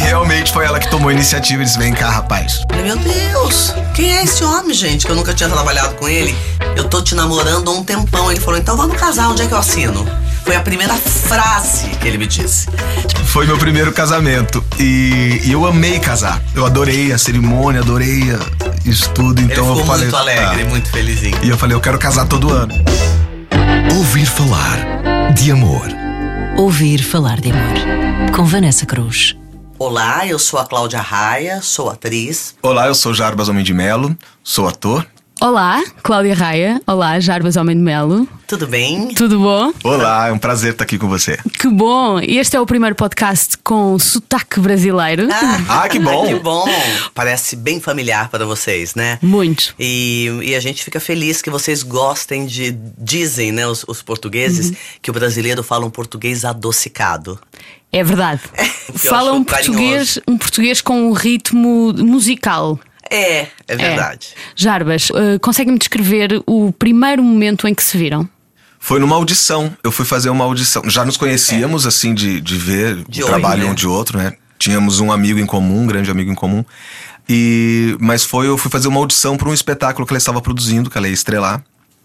realmente foi ela que tomou a iniciativa e disse: vem cá, rapaz. Falei, meu Deus, quem é esse homem, gente? Que eu nunca tinha trabalhado com ele. Eu tô te namorando há um tempão. Ele falou, então vamos casar, onde é que eu assino? Foi a primeira frase que ele me disse. Foi meu primeiro casamento e, e eu amei casar. Eu adorei a cerimônia, adorei a- isso tudo. Então ele ficou eu falei, muito alegre, "Ah." muito felizinho. E eu falei, eu quero casar todo ano. Ouvir falar de amor. Ouvir falar de amor. Com Vanessa Cruz. Olá, eu sou a Cláudia Raia, sou atriz. Olá, eu sou Jarbas Homem de Melo, sou ator. Olá, Cláudia Raia. Olá, Jarbas Homem de Melo. Tudo bem? Tudo bom? Olá, é um prazer estar aqui com você. Que bom! Este é o primeiro podcast com sotaque brasileiro. Ah, que bom. que bom! Parece bem familiar para vocês, né? Muito. E, e a gente fica feliz que vocês gostem de. Dizem, né, os, os portugueses, que o brasileiro fala um português adocicado. É verdade. eu Fala um português, carinhoso. um português com um ritmo musical. É, é verdade. É. Jarbas, eh, consegue-me descrever o primeiro momento em que se viram? Foi numa audição. Eu fui fazer uma audição. Já nos conhecíamos, assim, de, de ver De o oi, trabalho né? um de outro, né? Tínhamos um amigo em comum, um grande amigo em comum. E, mas foi, eu fui fazer uma audição para um espetáculo que ela estava produzindo, que ela ia estrelar.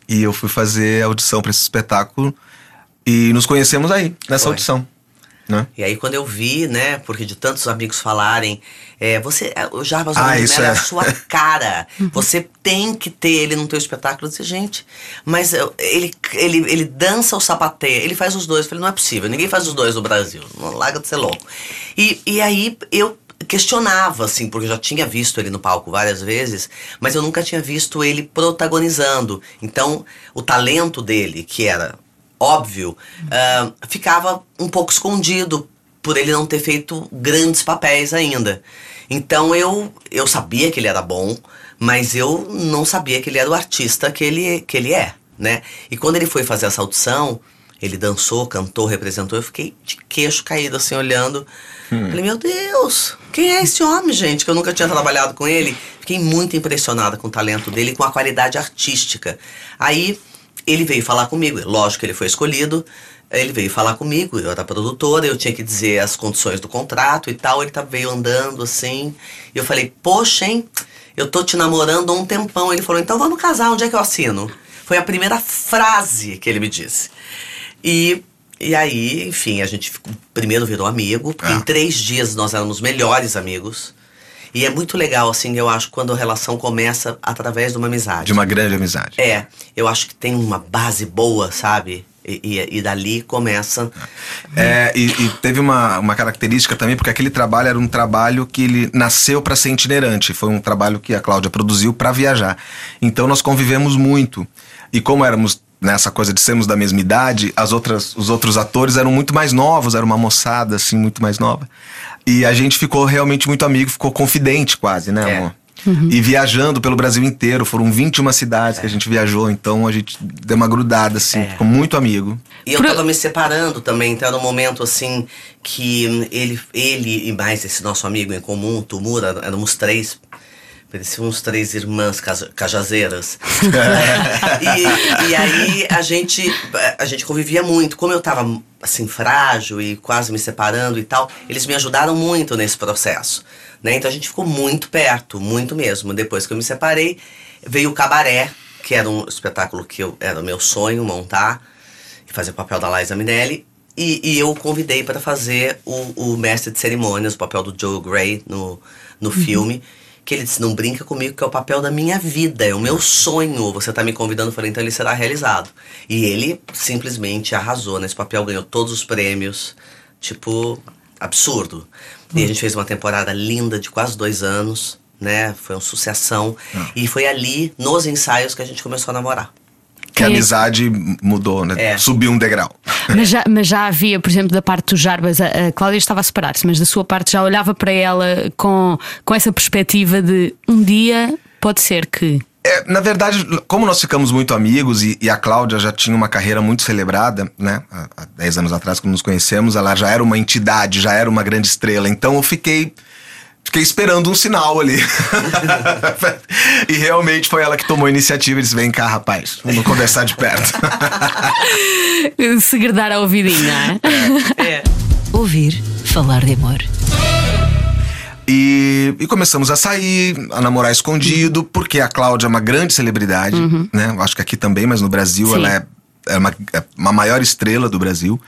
E eu fui fazer a audição para esse espetáculo. E nos conhecemos aí, nessa Foi. audição. Né? E aí quando eu vi, né, porque de tantos amigos falarem, é, você, é, o Jarbas Ah, Melo é é. a sua cara. Você tem que ter ele no teu espetáculo. Eu disse, gente, mas eu- ele, ele, ele dança ou sapateia? Ele faz os dois. Eu falei, não é possível, ninguém faz os dois no Brasil. Não larga de ser louco. E, e aí eu questionava, assim, porque eu já tinha visto ele no palco várias vezes, mas eu nunca tinha visto ele protagonizando. Então, o talento dele, que era óbvio, ah, ficava um pouco escondido por ele não ter feito grandes papéis ainda. Então eu, eu sabia que ele era bom, mas eu não sabia que ele era o artista que ele, que ele é, né? E quando ele foi fazer essa audição, ele dançou, cantou, representou, eu fiquei de queixo caído assim, olhando. Falei, meu Deus, quem é esse homem, gente? Que eu nunca tinha trabalhado com ele. Fiquei muito impressionada com o talento dele, com a qualidade artística. Aí ele veio falar comigo, lógico que ele foi escolhido. Ele veio falar comigo, eu era produtora, eu tinha que dizer as condições do contrato e tal. Ele tá, veio andando assim. E eu falei, poxa, hein? Eu tô te namorando há um tempão. Ele falou, então vamos casar, onde é que eu assino? Foi a primeira frase que ele me disse. E, e aí, enfim, a gente ficou- primeiro virou amigo, porque Ah. em três dias nós éramos melhores amigos. E é muito legal, assim, eu acho, quando a relação começa através de uma amizade. De uma grande amizade. É, eu acho que tem uma base boa, sabe? E, e, e dali começa. É, e, e teve uma, uma característica também, porque aquele trabalho era um trabalho que ele nasceu para ser itinerante. Foi um trabalho que a Cláudia produziu para viajar. Então nós convivemos muito. E como éramos nessa coisa de sermos da mesma idade, as outras, os outros atores eram muito mais novos, era uma moçada assim muito mais nova. E a gente ficou realmente muito amigo, ficou confidente quase, né, É. amor? E viajando pelo Brasil inteiro, foram 21 cidades que a gente viajou, então a gente deu uma grudada, assim, É. ficou muito amigo. E eu Pro- tava me separando também, então era um momento assim que ele, ele e mais esse nosso amigo em comum, Tumura, éramos três. Parecíamos três irmãs caja- cajazeiras. e, e aí a gente, a gente convivia muito. Como eu tava assim, frágil e quase me separando e tal, eles me ajudaram muito nesse processo. Né? Então a gente ficou muito perto, muito mesmo. Depois que eu me separei, veio o Cabaré, que era um espetáculo que eu, era o meu sonho montar e fazer o papel da Liza Minelli. E, e eu o convidei para fazer o, o mestre de cerimônias, o papel do Joe Gray no, no filme. Que ele disse: Não brinca comigo, que é o papel da minha vida, é o meu sonho. Você tá me convidando, eu falei: Então ele será realizado. E ele simplesmente arrasou nesse papel, ganhou todos os prêmios. Tipo, absurdo. E a gente fez uma temporada linda de quase dois anos, né? Foi uma sucessão. E foi ali, nos ensaios, que a gente começou a namorar. Que a é- amizade mudou, né? É. Subiu um degrau. Mas já, mas já havia, por exemplo, da parte do Jarbas, a, a Cláudia estava a separar-se, mas da sua parte já olhava para ela com, com essa perspectiva de um dia pode ser que. É, na verdade, como nós ficamos muito amigos e, e a Cláudia já tinha uma carreira muito celebrada, né? Há, há 10 anos atrás, quando nos conhecemos, ela já era uma entidade, já era uma grande estrela. Então eu fiquei. Fiquei esperando um sinal ali. e realmente foi ela que tomou a iniciativa e disse: Vem cá, rapaz, vamos conversar de perto. Segredar a ouvidinha, não é? É. Ouvir falar de amor. E, e começamos a sair, a namorar escondido, porque a Cláudia é uma grande celebridade, né? Acho que aqui também, mas no Brasil Sim. ela é, é uma, é uma maior estrela do Brasil.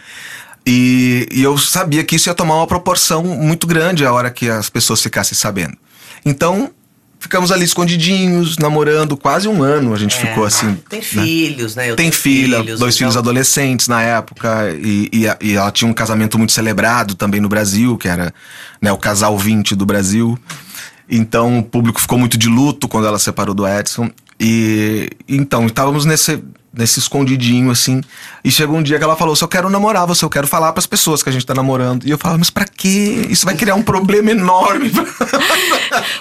E, e eu sabia que isso ia tomar uma proporção muito grande a hora que as pessoas ficassem sabendo. Então, ficamos ali escondidinhos, namorando quase um ano. A gente É, ficou assim. Tem né? filhos, né? Eu Tem filha, filhos, dois então- filhos adolescentes na época, e, e, e ela tinha um casamento muito celebrado também no Brasil, que era né, o casal 20 do Brasil. Então o público ficou muito de luto quando ela separou do Edson. E então estávamos nesse, nesse escondidinho assim. E chegou um dia que ela falou: se eu quero namorar você, eu quero falar para as pessoas que a gente tá namorando. E eu falava: mas pra quê? Isso vai criar um problema enorme.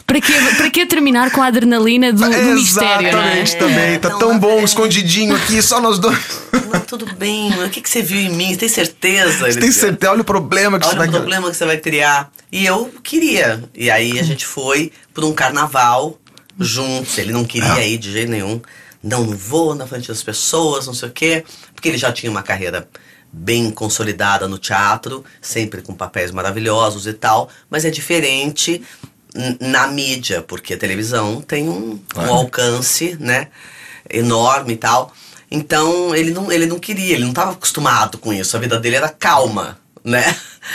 Para que, para que terminar com a adrenalina do, do mistério, não é? Exatamente, também. Tá Não, tão bom, é- escondidinho aqui, só nós dois. Não, tudo bem, o que, que você viu em mim? Você tem certeza? Você tem certeza? Olha o problema que você Olha vai o problema que você vai criar. E eu queria. E aí a gente foi para um carnaval juntos. Ele não queria Ah. ir de jeito nenhum. Não, vou na frente das pessoas, não sei o quê. Porque ele já tinha uma carreira bem consolidada no teatro, sempre com papéis maravilhosos e tal. Mas é diferente na mídia, porque a televisão tem um, um alcance, né? Enorme e tal. Então ele não, ele não queria, ele não estava acostumado com isso. A vida dele era calma, né?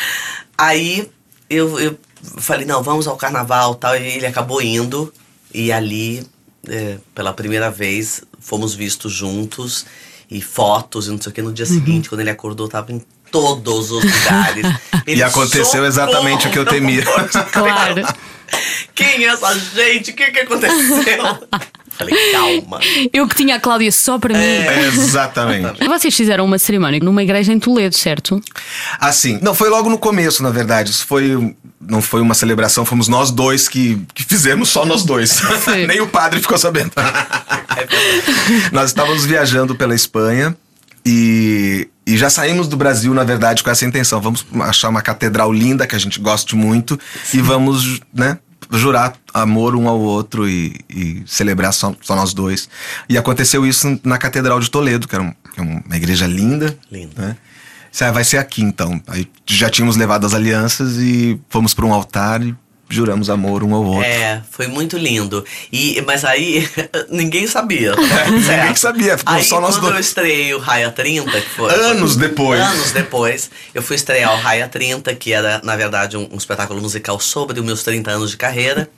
Aí eu, eu falei, não, vamos ao carnaval tal. E ele acabou indo. E ali, é, pela primeira vez, fomos vistos juntos. E fotos e não sei o que. No dia seguinte, quando ele acordou, tava em todos os lugares. Ele, E aconteceu exatamente o que eu "Socorro, temia." Claro. Quem é essa gente? O que, que aconteceu? Falei, calma. Eu que tinha a Cláudia só para mim. É, Exatamente. Vocês fizeram uma cerimónia numa igreja em Toledo, certo? Assim, não, foi logo no começo, na verdade. Isso foi. Não foi uma celebração, fomos nós dois que, que fizemos, só nós dois. Sim. Nem o padre ficou sabendo. nós estávamos viajando pela Espanha e, e já saímos do Brasil, na verdade, com essa intenção. Vamos achar uma catedral linda que a gente goste muito e vamos, né? Jurar amor um ao outro e, e celebrar só, só nós dois. E aconteceu isso na Catedral de Toledo, que era um- que é uma igreja linda. Linda. Né? Disse, "Ah, vai ser aqui então. Aí já tínhamos levado as alianças e fomos para um altar e juramos amor um ao outro. É, foi muito lindo. E, mas aí, ninguém sabia. Ninguém sabia, ficou aí, só nós quando dois. eu estreiei o Raia 30, que foi. Anos foi- depois. Anos depois, eu fui estrear o Raia 30, que era, na verdade, um, um espetáculo musical sobre os meus 30 anos de carreira.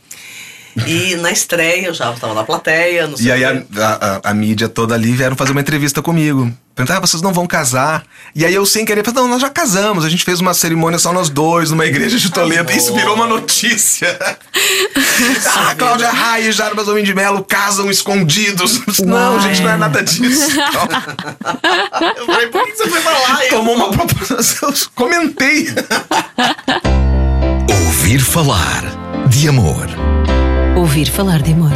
E na estreia, eu já estava na plateia, não sei E aí o a, a- a- mídia toda ali vieram fazer uma entrevista comigo. Perguntaram, ah, vocês não vão casar? E aí eu sem querer falei, não, nós já casamos. A gente fez uma cerimônia só nós dois, numa igreja de Toledo. E isso virou uma notícia. ah, Cláudia Raia e Jarbas Homem de Melo casam escondidos. Não, Uai. gente, não é nada disso. Eu falei, por que você foi pra lá? Eu- Tomou uma proporção. Eu comentei. Ouvir falar de amor. Ouvir falar de amor.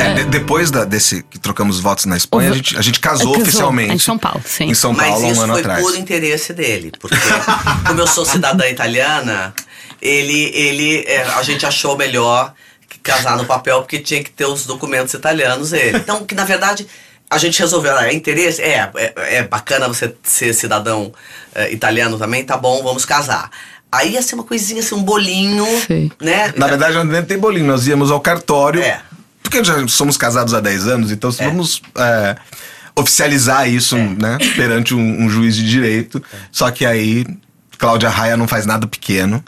É, de- depois da- desse que trocamos votos na Espanha, a gente, a gente casou, Casou, oficialmente. em São Paulo, sim. Em São Mas Paulo, há um isso ano foi atrás. por interesse dele, porque como eu sou cidadã italiana, ele, ele, é, a gente achou melhor que casar no papel porque tinha que ter os documentos italianos ele. Então, que na verdade a gente resolveu, ah, é interesse, é, é, é bacana você ser cidadão é, italiano também, tá bom, vamos casar. Aí ia ser uma coisinha assim, um bolinho, Sim. né? Na verdade, não tem bolinho. Nós íamos ao cartório. É. Porque já somos casados há 10 anos, então vamos é, oficializar isso né, perante um, um juiz de direito. Só que aí, Cláudia Raia não faz nada pequeno.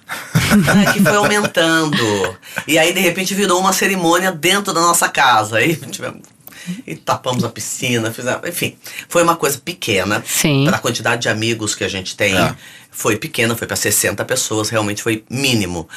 É, que foi aumentando. E aí, de repente, virou uma cerimônia dentro da nossa casa. Aí tivemos. E tapamos a piscina, fizemos. Enfim, foi uma coisa pequena. Sim. Para a quantidade de amigos que a gente tem. É. Foi pequena, foi para 60 pessoas, realmente foi mínimo.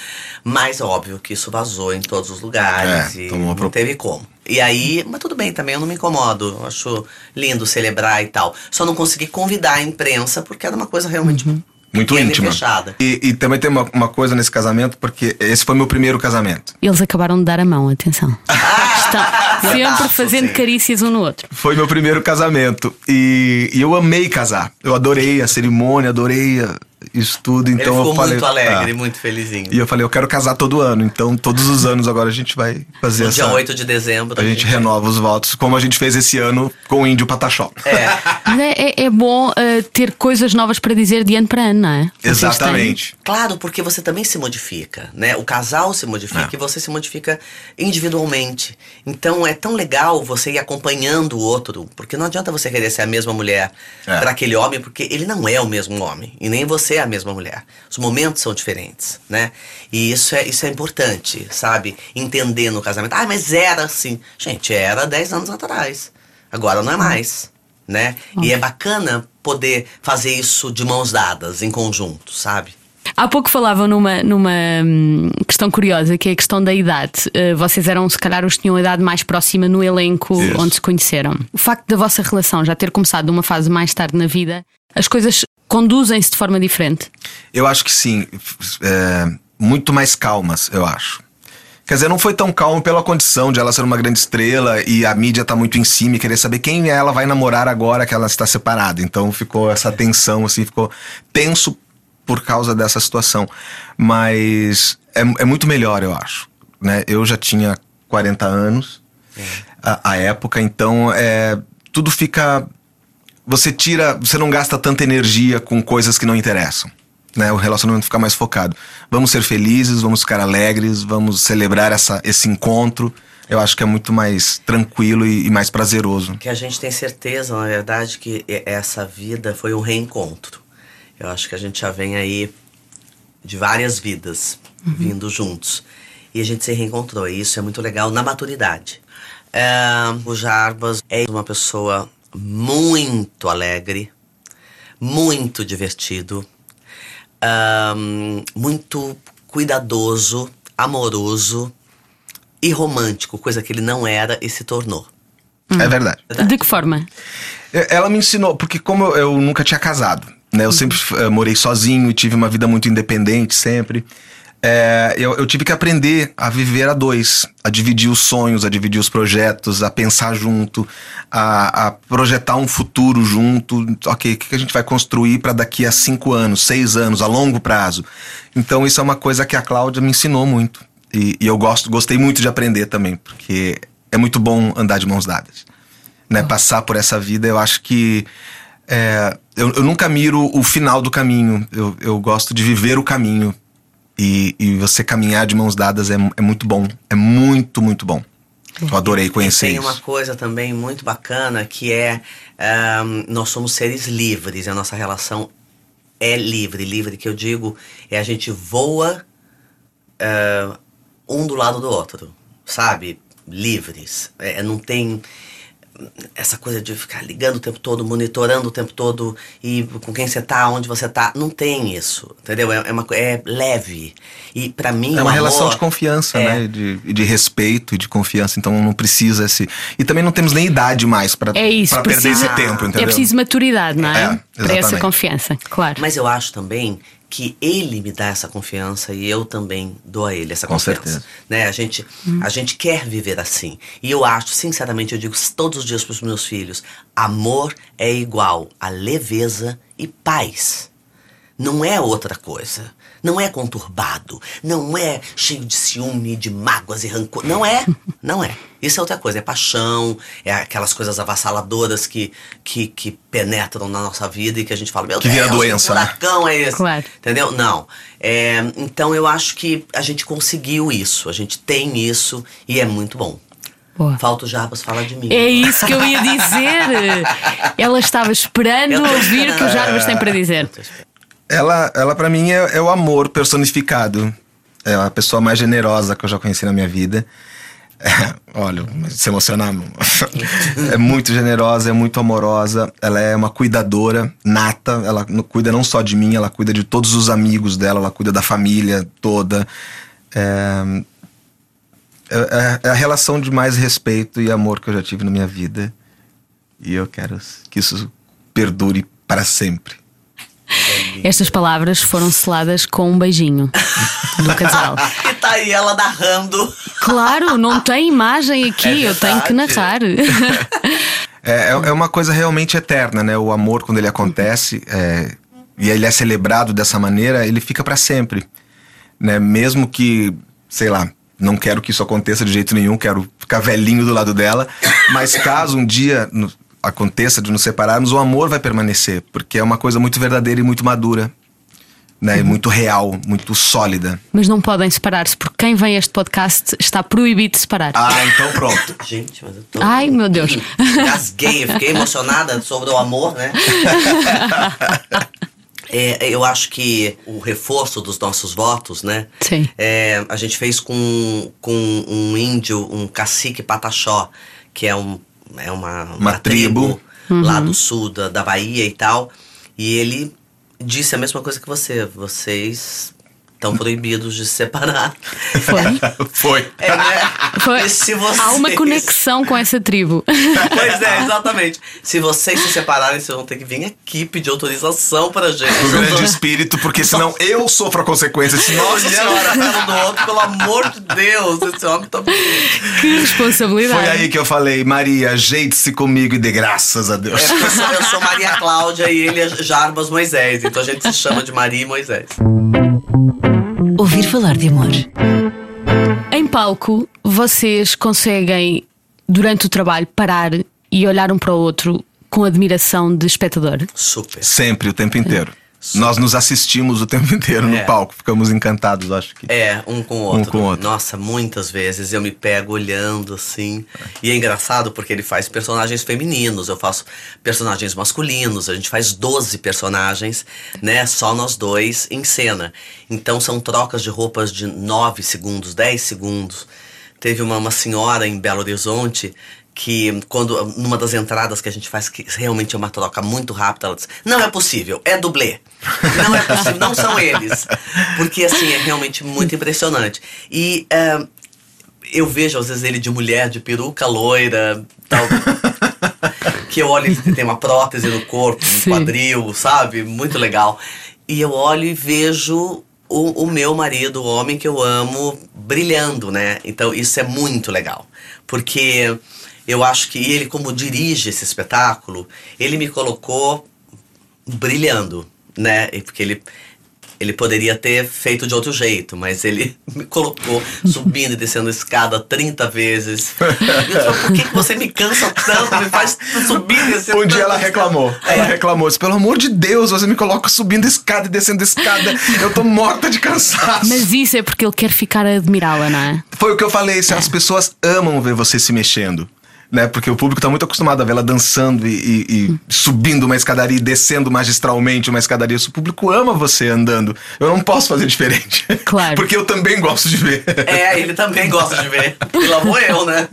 Mas óbvio que isso vazou em todos os lugares É, e não pro- teve como. E aí, mas tudo bem também, eu não me incomodo. Eu acho lindo celebrar e tal. Só não consegui convidar a imprensa porque era uma coisa realmente Muito e íntima. fechada. E, e também tem uma, uma coisa nesse casamento, porque esse foi meu primeiro casamento. Eles acabaram de dar a mão, atenção. Estão sempre fazendo sim. carícias um no outro. Foi meu primeiro casamento. E, e eu amei casar. Eu adorei a cerimônia, adorei a- isso tudo. Então Ele ficou eu falei, muito alegre, ah. muito felizinho. E eu falei, eu quero casar todo ano. Então, todos os anos agora a gente vai fazer No essa. dia 8 de dezembro. A gente renova os votos, como a gente fez esse ano com o Índio Pataxó. É. É, é- é bom eh, ter coisas novas para dizer de ano para ano, não é? Têm- Exatamente. Claro, porque você também se modifica, né? O casal se modifica É. e você se modifica individualmente. Então é tão legal você ir acompanhando o outro, porque não adianta você querer ser a mesma mulher É. para aquele homem, porque ele não é o mesmo homem e nem você é a mesma mulher. Os momentos são diferentes, né? E isso é isso é importante, sabe? Entender no casamento. Ah, mas era assim. Gente, era 10 anos atrás. Agora não é mais, né? E é bacana poder fazer isso de mãos dadas, em conjunto, sabe? Há pouco falavam numa, numa hum, questão curiosa, que é a questão da idade. Eh, vocês eram, se calhar, os que tinham a idade mais próxima no elenco Isso. onde se conheceram. O facto da vossa relação já ter começado numa fase mais tarde na vida, as coisas conduzem-se de forma diferente. Eu acho que sim. É, muito mais calmas, eu acho. Quer dizer, não foi tão calmo pela condição de ela ser uma grande estrela e a mídia tá muito em cima e querer saber quem ela vai namorar agora que ela está separada. Então ficou essa tensão, assim, ficou tenso por causa dessa situação. Mas é, é muito melhor, eu acho. Né? Eu já tinha 40 anos a, a época, então é, tudo fica. Você tira. Você não gasta tanta energia com coisas que não interessam. Né, o relacionamento fica mais focado. Vamos ser felizes, vamos ficar alegres, vamos celebrar essa, esse encontro. Eu acho que é muito mais tranquilo e, e mais prazeroso. Que a gente tem certeza, na verdade, que essa vida foi um reencontro. Eu acho que a gente já vem aí de várias vidas vindo juntos. E a gente se reencontrou. E isso é muito legal na maturidade. É, o Jarbas é uma pessoa muito alegre, muito divertido, ahn, muito cuidadoso, amoroso e romântico, coisa que ele não era e se tornou. É verdade. De que forma? É, Ela me ensinou, porque como eu, eu nunca tinha casado, né? Eu sempre eh, morei sozinho e tive uma vida muito independente sempre. É, eu, eu tive que aprender a viver a dois, a dividir os sonhos, a dividir os projetos, a pensar junto, a, a projetar um futuro junto. Ok, o que a gente vai construir para daqui a cinco anos, seis anos, a longo prazo? Então isso é uma coisa que a Cláudia me ensinou muito. E, e eu gosto, gostei muito de aprender também, porque é muito bom andar de mãos dadas né, passar por essa vida, eu acho que é, eu, eu nunca miro o final do caminho. Eu, eu gosto de viver o caminho. E, e você caminhar de mãos dadas é, é muito bom. É muito, muito bom. Eu adorei conhecer Tem isso. uma coisa também muito bacana que é ahm, nós somos seres livres a nossa relação é livre. Livre que eu digo é a gente voa ah, um do lado do outro, sabe? Livres. É, não tem essa coisa de ficar ligando o tempo todo, monitorando o tempo todo e com quem você tá, onde você tá. Não tem isso, entendeu? É, é uma, é leve. E pra mim É uma relação amor de confiança, é. né? De, de respeito e de confiança. Então não precisa esse. E também não temos nem idade mais para É isso, perder precisa, esse tempo, entendeu? é preciso maturidade, não é? É, Para essa confiança, claro. Mas eu acho também que ele me dá essa confiança e eu também dou a ele essa Com confiança. certeza. Né? A, gente, a gente quer viver assim. E eu acho, sinceramente, eu digo todos os dias para os meus filhos: amor é igual a leveza e paz. Não é outra coisa. Não é conturbado. Não é cheio de ciúme, de mágoas e rancor. Não é. Não é. Isso é outra coisa. É paixão, é aquelas coisas avassaladoras que, que, que penetram na nossa vida e que a gente fala, meu Que Deus, vira doença, que né? furacão é esse? Claro. Entendeu? Não. É, então eu acho que a gente conseguiu isso. A gente tem isso e é muito bom. Boa. Falta o Jarbas falar de mim. É isso que eu ia dizer. Ela estava esperando ouvir o que o Jarbas tem para dizer. Ela, ela para mim é, é o amor personificado. É a pessoa mais generosa que eu já conheci na minha vida. É, olha, se emocionar. é muito generosa, é muito amorosa. Ela é uma cuidadora nata. Ela cuida não só de mim, ela cuida de todos os amigos dela, ela cuida da família toda. É, é- é a relação de mais respeito e amor que eu já tive na minha vida. E eu quero que isso perdure para sempre. Estas palavras foram seladas com um beijinho do casal. E tá aí ela narrando. Claro, não tem imagem aqui, É eu tenho que narrar. É, é, é uma coisa realmente eterna, né? O amor, quando ele acontece, é, e ele é celebrado dessa maneira, ele fica para sempre. Né? Mesmo que, sei lá, não quero que isso aconteça de jeito nenhum, quero ficar velhinho do lado dela, mas caso um dia aconteça de nos separarmos, o amor vai permanecer, porque é uma coisa muito verdadeira e muito madura. Né? E muito real, muito sólida. Mas não podem separar-se, porque quem vem a este podcast está proibido de separar. Ah, então pronto. Gente, mas eu tô. Ai, meu Deus. Gasguei, eu fiquei emocionada sobre o amor, né? É, eu acho que o reforço dos nossos votos, né? Sim. É, a gente fez com, com um índio, um cacique pataxó, que é, um, é uma, uma, tribo. lá do sul da, da Bahia e tal. E ele disse a mesma coisa que você. Vocês estão proibidos de se separar. Foi. Foi. É, né? Foi. Se vocês... Há uma conexão com essa tribo. Pois é, exatamente. Se vocês se separarem, vocês vão ter que vir aqui pedir autorização pra gente. O grande espírito, porque senão eu sofro a consequência. Se nós senhora, um do outro, pelo amor de Deus, esse homem tá. Que responsabilidade. Foi aí que eu falei, Maria, ajeite-se comigo e dê graças a Deus. É eu sou, eu sou Maria Cláudia e ele é Jarbas Moisés, então a gente se chama de Maria e Moisés. Ouvir falar de amor. Em palco, vocês conseguem, durante o trabalho, parar e olhar um para o outro com admiração de espectador? Super. Sempre, o tempo inteiro. Nós nos assistimos o tempo inteiro no É. palco, ficamos encantados, acho que. É, um com o outro. Um com o outro. Nossa, muitas vezes eu me pego olhando assim. E é engraçado porque ele faz personagens femininos, eu faço personagens masculinos, a gente faz 12 personagens, né? Só nós dois em cena. Então são trocas de roupas de 9 segundos, 10 segundos. Teve uma, uma senhora em Belo Horizonte que quando numa das entradas que a gente faz que realmente é uma troca muito rápida, ela diz: "Não é possível, é dublê. Não é possível, não são eles". Porque assim é realmente muito impressionante. E eh, eu vejo às vezes ele de mulher, de peruca loira, tal. que eu olho, ele tem uma prótese no corpo, um Sim. quadril, sabe? Muito legal. E eu olho e vejo o, o meu marido, o homem que eu amo, brilhando, né? Então isso é muito legal. Porque eu acho que ele, como dirige esse espetáculo, ele me colocou brilhando, né? Porque ele, ele poderia ter feito de outro jeito, mas ele me colocou subindo e descendo a escada 30 vezes. E eu falei, por que, que você me cansa tanto? Me faz subir e descer Um dia ela reclamou. escadas?" Ela É. reclamou. Disse, Pelo amor de Deus, você me coloca subindo escada e descendo escada. Eu tô morta de cansaço. Mas isso é porque ele quer ficar a admirá-la, não é? Foi o que eu falei, se as pessoas amam ver você se mexendo. Né? Porque o público tá muito acostumado a vê-la dançando e, e- e subindo uma escadaria e descendo magistralmente uma escadaria. Se o público ama você andando, eu não posso fazer diferente. Claro. Porque eu também gosto de ver. É, ele também gosta de ver. E lá vou eu, né?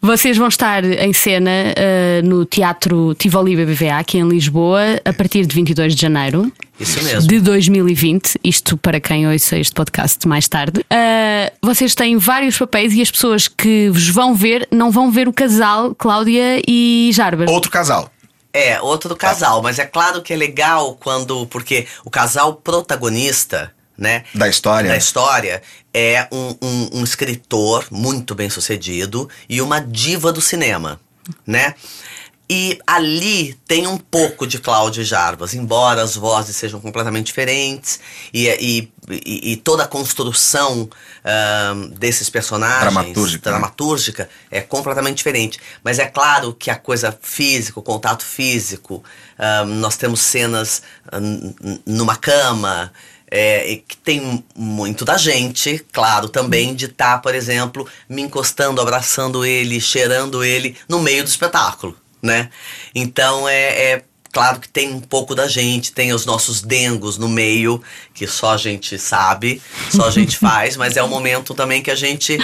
Vocês vão estar em cena eh, no Teatro Tivoli BBVA, aqui em Lisboa, a partir de 22 de janeiro. Isso mesmo. De 2020, isto para quem ouça este podcast mais tarde. Ah, vocês têm vários papéis e as pessoas que vos vão ver não vão ver o casal Cláudia e Jarbas. Outro casal. É, outro casal, mas é claro que é legal quando. Porque o casal protagonista, né? Da história. Da história é um, um, um escritor muito bem sucedido e uma diva do cinema, né? E ali tem um pouco de Cláudio Jarbas, embora as vozes sejam completamente diferentes e, e, e- e toda a construção desses personagens Dramatúrgica, né? dramatúrgica é completamente diferente. Mas é claro que a coisa física, o contato físico, nós temos cenas numa cama. é, que tem muito da gente, claro, também de estar, por exemplo, me encostando, abraçando ele, cheirando ele no meio do espetáculo, né? Então é, é claro que tem um pouco da gente, tem os nossos dengos no meio, que só a gente sabe, só a gente faz, mas é um momento também que a gente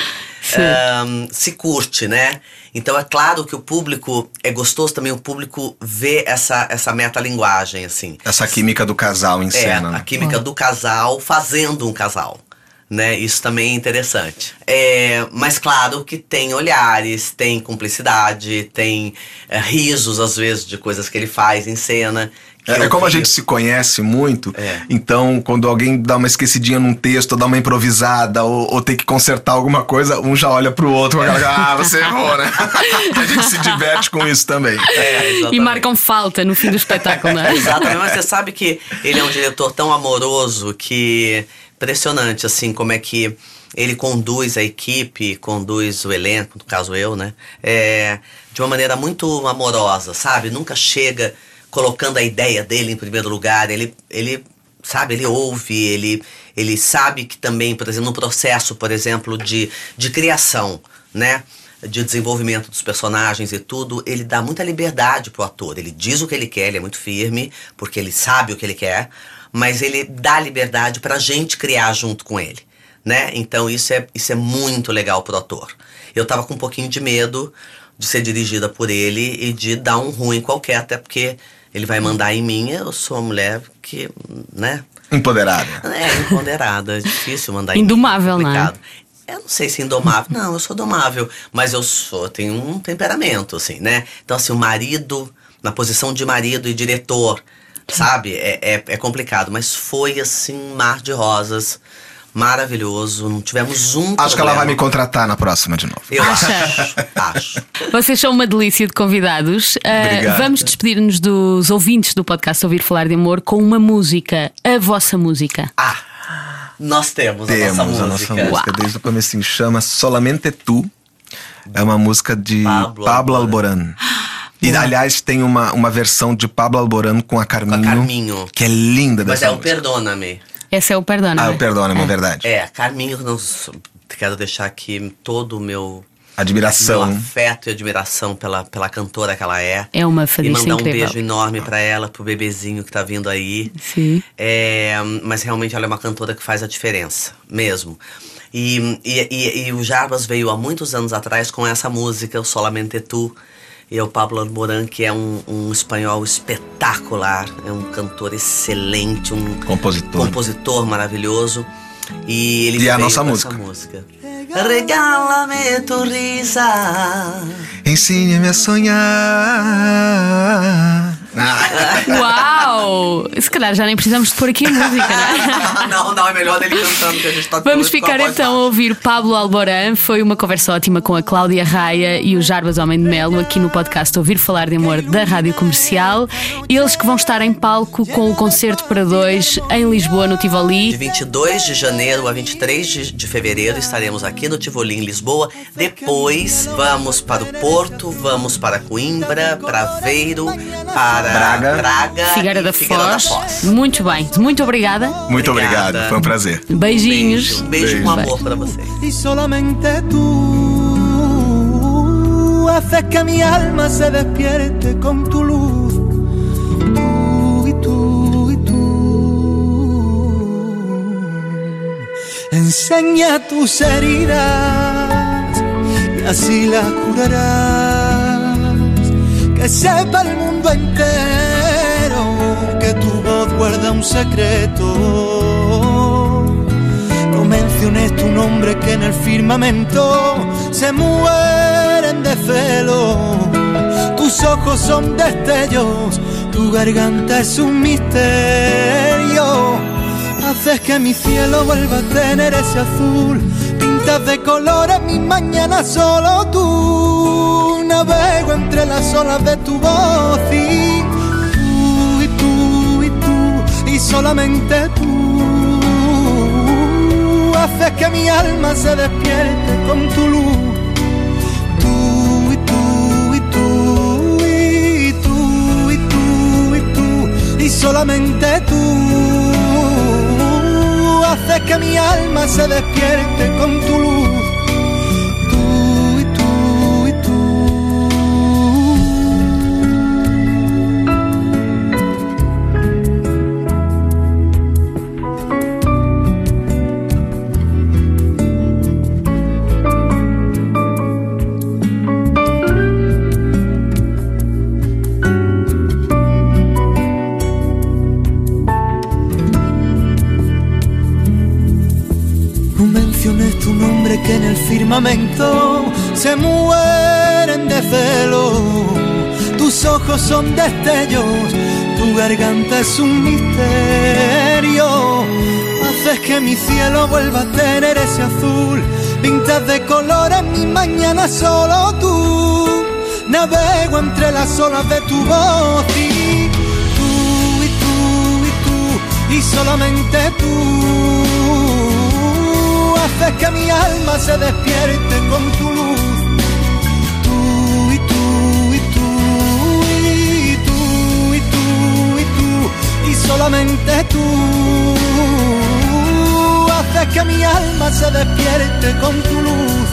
ahn, se curte, né? Então é claro que o público é gostoso também o público ver essa essa metalinguagem assim. Essa química do casal em É, cena. a né? química do casal fazendo um casal. Né? Isso também é interessante. É, mas claro que tem olhares, tem cumplicidade, tem é, risos às vezes de coisas que ele faz em cena, É, é como a gente se conhece muito, então quando alguém dá uma esquecidinha num texto, ou dá uma improvisada, ou, ou tem que consertar alguma coisa, um já olha pro outro, e ah, você errou, né? a gente se diverte com isso também. É, E marcam falta no fim do espetáculo, não é? Exatamente, mas você sabe que ele é um diretor tão amoroso que impressionante assim como é que ele conduz a equipe, conduz o elenco, no caso eu, né? É, de uma maneira muito amorosa, sabe? Nunca chega colocando a ideia dele em primeiro lugar. Ele, ele sabe, ele ouve, ele, ele sabe que também, por exemplo, no processo, por exemplo, de, de criação, né? De desenvolvimento dos personagens e tudo, ele dá muita liberdade pro ator. Ele diz o que ele quer, ele é muito firme, porque ele sabe o que ele quer, mas ele dá liberdade pra gente criar junto com ele, né? Então isso é, isso é muito legal pro ator. Eu tava com um pouquinho de medo de ser dirigida por ele e de dar um ruim qualquer, até porque ele vai mandar em mim, eu sou uma mulher que, né? Empoderada. É, empoderada, é difícil mandar em Indomável, mim, não é? complicado. Eu não sei se indomável. Não, eu sou domável. Mas eu sou, eu tenho um temperamento, assim, né? Então, assim, o marido, na posição de marido e diretor, sabe? É, é, é complicado. Mas foi, assim, um mar de rosas. Maravilhoso. Não tivemos um Acho que ela vai problema. me contratar na próxima de novo. Eu Acha? acho. Acho. Vocês são uma delícia de convidados. Obrigado. vamos despedir-nos dos ouvintes do podcast Ouvir Falar de Amor com uma música, a vossa música. Ah, nós temos, Temos a nossa a música. nossa música desde o começo. Chama Solamente Tu. É uma música de Pablo Pablo, Alborán. E, aliás, tem uma, uma versão de Pablo Alborán com a Carminho. Carminho. Que é linda Mas é o música. Perdona-me. Essa é o Perdona. Ah, perdona-me, é verdade. É, Carminho, não, quero deixar aqui todo o meu, meu Admiração. afeto e admiração pela, pela cantora que ela é. É uma E fadista mandar um incrível. beijo enorme pra ela, pro bebezinho que tá vindo aí. Sim. É, mas realmente ela é uma cantora que faz a diferença, mesmo. E, e, e, e o Jarbas veio há muitos anos atrás com essa música, o Solamente Tu. E o Pablo Alborán, que é um, um espanhol espetacular, é um cantor excelente, um Compositor. compositor maravilhoso. E ele E a nossa música. música. Regálame tu risa. Ensine-me a sonhar. Ah, Uau! Se calhar já nem precisamos de pôr aqui a música, não é? não, não, é melhor dele cantando que a gente tá Vamos ficar então a ouvir Pablo Alborán. Foi uma conversa ótima com a Cláudia Raia e o Jarbas Homem de Melo aqui no podcast Ouvir Falar de Amor da Rádio Comercial. Eles que vão estar em palco com o concerto para dois em Lisboa, no De Tivoli. 22 de janeiro a 23 de, de fevereiro estaremos aqui no Tivoli, em Lisboa. Depois vamos para o Porto, vamos para Coimbra, para Aveiro, para Braga. Braga Figueira e da Figueira Foz. Muito bem, muito obrigada. Muito Obrigada. obrigado, foi um prazer. Beijinhos. Beijo, beijo com amor para vocês. y solamente tú haces que mi alma se despierte con tu luz. Tú y tú y tú. Enseña tus heridas y así las curarás. Que sepa el mundo entero que tu voz guarda un secreto. No menciones tu nombre que en el firmamento se mueren de celo. Tus ojos son destellos, tu garganta es un misterio. Haces que mi cielo vuelva a tener ese azul. Pintas de colores mis mañanas solo tú. Las olas de tu voz y tú y tú y tú y solamente tú haces que mi alma se despierte con tu luz. Tú y tú y tú y tú y tú y tú y solamente tú haces que mi alma se despierte con tu luz. Que en el firmamento se mueren de celo. Tus ojos son destellos, tu Tu garganta es un misterio. Haces que mi cielo vuelva a tener ese azul. Pintas de colores mi mañana solo tú. Navego entre las olas de tu voz y tú y tú y tú y solamente tú haces que mi alma se despierte con tu luz. Tú y tú y tú y tú y tú y tú y solamente tú haces que mi alma se despierte con tu luz.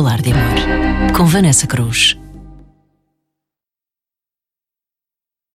Falar de amor. Com Vanessa Cruz.